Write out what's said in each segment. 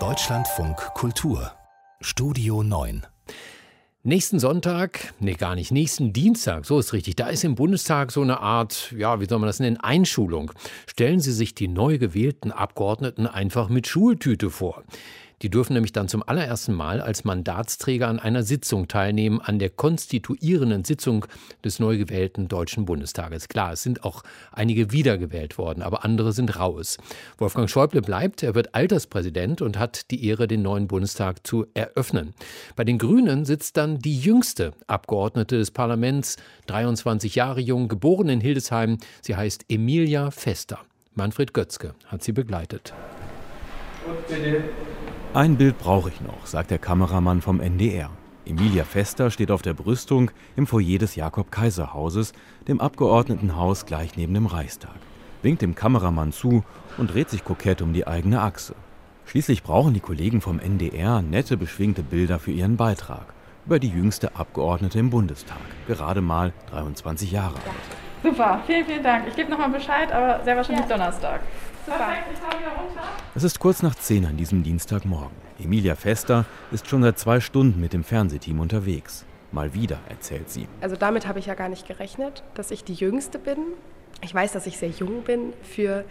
Deutschlandfunk Kultur Studio 9 Nächsten Sonntag, nee, gar nicht, nächsten Dienstag, so ist richtig, da ist im Bundestag so eine Art, ja, wie soll man das nennen, Einschulung. Stellen Sie sich die neu gewählten Abgeordneten einfach mit Schultüte vor. Die dürfen nämlich dann zum allerersten Mal als Mandatsträger an einer Sitzung teilnehmen, an der konstituierenden Sitzung des neu gewählten Deutschen Bundestages. Klar, es sind auch einige wiedergewählt worden, aber andere sind raus. Wolfgang Schäuble bleibt, er wird Alterspräsident und hat die Ehre, den neuen Bundestag zu eröffnen. Bei den Grünen sitzt dann die jüngste Abgeordnete des Parlaments, 23 Jahre jung, geboren in Hildesheim. Sie heißt Emilia Fester. Manfred Götzke hat sie begleitet. Und bitte ein Bild brauche ich noch, sagt der Kameramann vom NDR. Emilia Fester steht auf der Brüstung im Foyer des Jakob-Kaiser-Hauses, dem Abgeordnetenhaus gleich neben dem Reichstag, winkt dem Kameramann zu und dreht sich kokett um die eigene Achse. Schließlich brauchen die Kollegen vom NDR nette, beschwingte Bilder für ihren Beitrag über die jüngste Abgeordnete im Bundestag, gerade mal 23 Jahre alt. Super, vielen, vielen Dank. Ich gebe nochmal Bescheid, aber sehr wahrscheinlich ja. Donnerstag. Es ist kurz nach 10 an diesem Dienstagmorgen. Emilia Fester ist schon seit zwei Stunden mit dem Fernsehteam unterwegs. Mal wieder, erzählt sie. Also damit habe ich ja gar nicht gerechnet, dass ich die Jüngste bin. Ich weiß, dass ich sehr jung bin für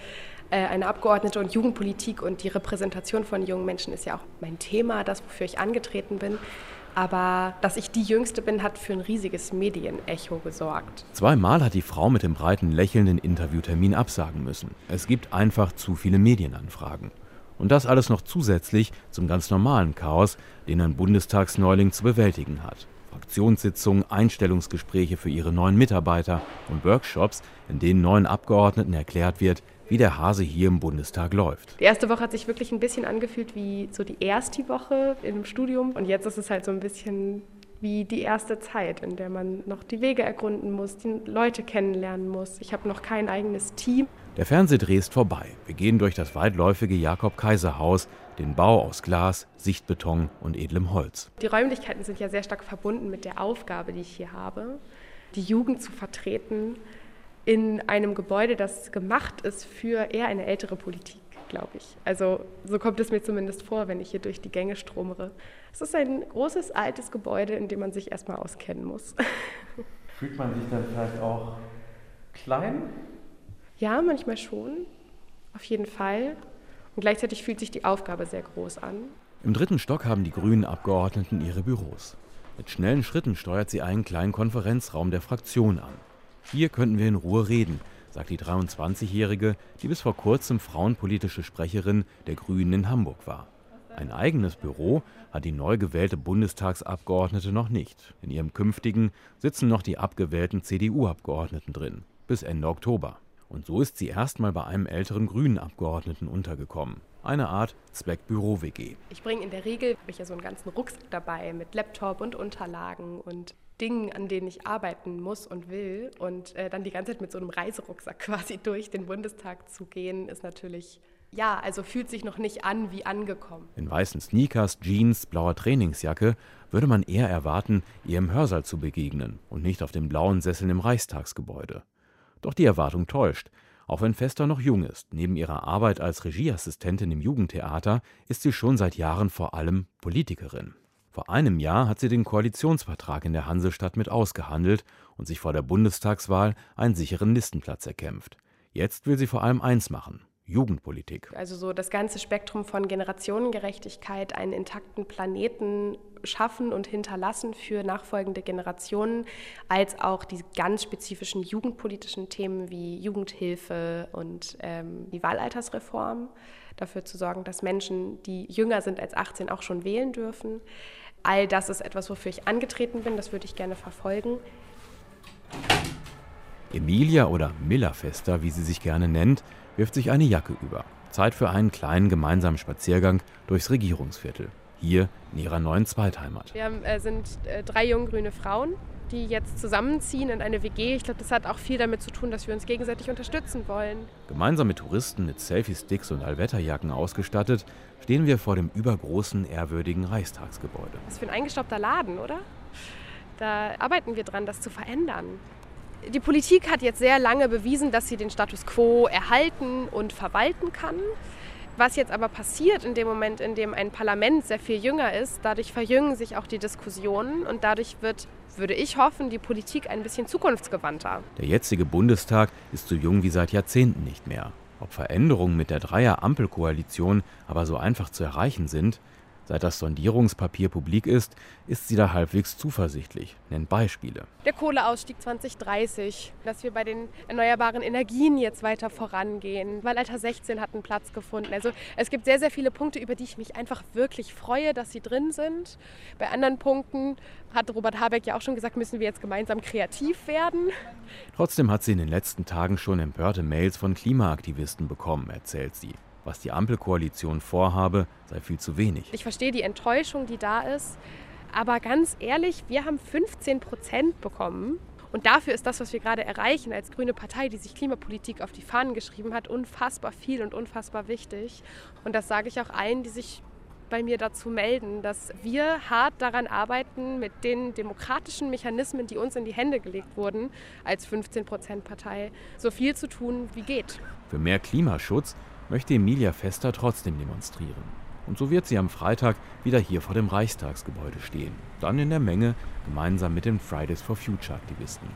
äh, eine Abgeordnete und Jugendpolitik und die Repräsentation von jungen Menschen ist ja auch mein Thema, das, wofür ich angetreten bin. Aber dass ich die Jüngste bin, hat für ein riesiges Medienecho gesorgt. Zweimal hat die Frau mit dem breiten Lächeln den Interviewtermin absagen müssen. Es gibt einfach zu viele Medienanfragen. Und das alles noch zusätzlich zum ganz normalen Chaos, den ein Bundestagsneuling zu bewältigen hat. Fraktionssitzungen, Einstellungsgespräche für ihre neuen Mitarbeiter und Workshops, in denen neuen Abgeordneten erklärt wird, wie der Hase hier im Bundestag läuft. Die erste Woche hat sich wirklich ein bisschen angefühlt wie so die erste Woche im Studium und jetzt ist es halt so ein bisschen wie die erste Zeit, in der man noch die Wege ergründen muss, die Leute kennenlernen muss. Ich habe noch kein eigenes Team. Der Fernsehdreh ist vorbei. Wir gehen durch das weitläufige Jakob-Kaiser-Haus, den Bau aus Glas, Sichtbeton und edlem Holz. Die Räumlichkeiten sind ja sehr stark verbunden mit der Aufgabe, die ich hier habe, die Jugend zu vertreten in einem Gebäude, das gemacht ist für eher eine ältere Politik, glaube ich. Also so kommt es mir zumindest vor, wenn ich hier durch die Gänge stromere. Es ist ein großes, altes Gebäude, in dem man sich erstmal auskennen muss. Fühlt man sich dann vielleicht auch klein? Ja, manchmal schon. Auf jeden Fall. Und gleichzeitig fühlt sich die Aufgabe sehr groß an. Im dritten Stock haben die grünen Abgeordneten ihre Büros. Mit schnellen Schritten steuert sie einen kleinen Konferenzraum der Fraktion an. Hier könnten wir in Ruhe reden, sagt die 23-Jährige, die bis vor kurzem frauenpolitische Sprecherin der Grünen in Hamburg war. Ein eigenes Büro hat die neu gewählte Bundestagsabgeordnete noch nicht. In ihrem künftigen sitzen noch die abgewählten CDU-Abgeordneten drin, bis Ende Oktober. Und so ist sie erstmal bei einem älteren grünen Abgeordneten untergekommen. Eine Art Zweckbüro-WG. Ich bringe in der Regel ich ja so einen ganzen Rucksack dabei mit Laptop und Unterlagen und Dingen, an denen ich arbeiten muss und will. Und äh, dann die ganze Zeit mit so einem Reiserucksack quasi durch den Bundestag zu gehen, ist natürlich, ja, also fühlt sich noch nicht an wie angekommen. In weißen Sneakers, Jeans, blauer Trainingsjacke würde man eher erwarten, ihr im Hörsaal zu begegnen und nicht auf dem blauen Sessel im Reichstagsgebäude. Doch die Erwartung täuscht. Auch wenn Fester noch jung ist, neben ihrer Arbeit als Regieassistentin im Jugendtheater, ist sie schon seit Jahren vor allem Politikerin. Vor einem Jahr hat sie den Koalitionsvertrag in der Hansestadt mit ausgehandelt und sich vor der Bundestagswahl einen sicheren Listenplatz erkämpft. Jetzt will sie vor allem eins machen. Jugendpolitik. Also so das ganze Spektrum von Generationengerechtigkeit, einen intakten Planeten schaffen und hinterlassen für nachfolgende Generationen, als auch die ganz spezifischen jugendpolitischen Themen wie Jugendhilfe und ähm, die Wahlaltersreform. Dafür zu sorgen, dass Menschen, die jünger sind als 18, auch schon wählen dürfen. All das ist etwas, wofür ich angetreten bin. Das würde ich gerne verfolgen. Emilia oder Millerfester, wie sie sich gerne nennt, wirft sich eine Jacke über. Zeit für einen kleinen gemeinsamen Spaziergang durchs Regierungsviertel. Hier in ihrer neuen Zweitheimat. Wir haben, äh, sind äh, drei junggrüne Frauen, die jetzt zusammenziehen in eine WG. Ich glaube, das hat auch viel damit zu tun, dass wir uns gegenseitig unterstützen wollen. Gemeinsam mit Touristen mit Selfie-Sticks und Allwetterjacken ausgestattet, stehen wir vor dem übergroßen, ehrwürdigen Reichstagsgebäude. Was für ein eingestaubter Laden, oder? Da arbeiten wir dran, das zu verändern. Die Politik hat jetzt sehr lange bewiesen, dass sie den Status quo erhalten und verwalten kann. Was jetzt aber passiert in dem Moment, in dem ein Parlament sehr viel jünger ist, dadurch verjüngen sich auch die Diskussionen und dadurch wird, würde ich hoffen, die Politik ein bisschen zukunftsgewandter. Der jetzige Bundestag ist so jung wie seit Jahrzehnten nicht mehr. Ob Veränderungen mit der Dreier-Ampelkoalition aber so einfach zu erreichen sind, Seit das Sondierungspapier publik ist, ist sie da halbwegs zuversichtlich, nennt Beispiele. Der Kohleausstieg 2030, dass wir bei den erneuerbaren Energien jetzt weiter vorangehen, weil Alter 16 hat einen Platz gefunden. Also es gibt sehr, sehr viele Punkte, über die ich mich einfach wirklich freue, dass sie drin sind. Bei anderen Punkten hat Robert Habeck ja auch schon gesagt, müssen wir jetzt gemeinsam kreativ werden. Trotzdem hat sie in den letzten Tagen schon empörte Mails von Klimaaktivisten bekommen, erzählt sie was die Ampelkoalition vorhabe, sei viel zu wenig. Ich verstehe die Enttäuschung, die da ist. Aber ganz ehrlich, wir haben 15 Prozent bekommen. Und dafür ist das, was wir gerade erreichen als grüne Partei, die sich Klimapolitik auf die Fahnen geschrieben hat, unfassbar viel und unfassbar wichtig. Und das sage ich auch allen, die sich bei mir dazu melden, dass wir hart daran arbeiten, mit den demokratischen Mechanismen, die uns in die Hände gelegt wurden, als 15-Prozent-Partei so viel zu tun, wie geht. Für mehr Klimaschutz möchte Emilia Fester trotzdem demonstrieren. Und so wird sie am Freitag wieder hier vor dem Reichstagsgebäude stehen. Dann in der Menge gemeinsam mit den Fridays for Future Aktivisten.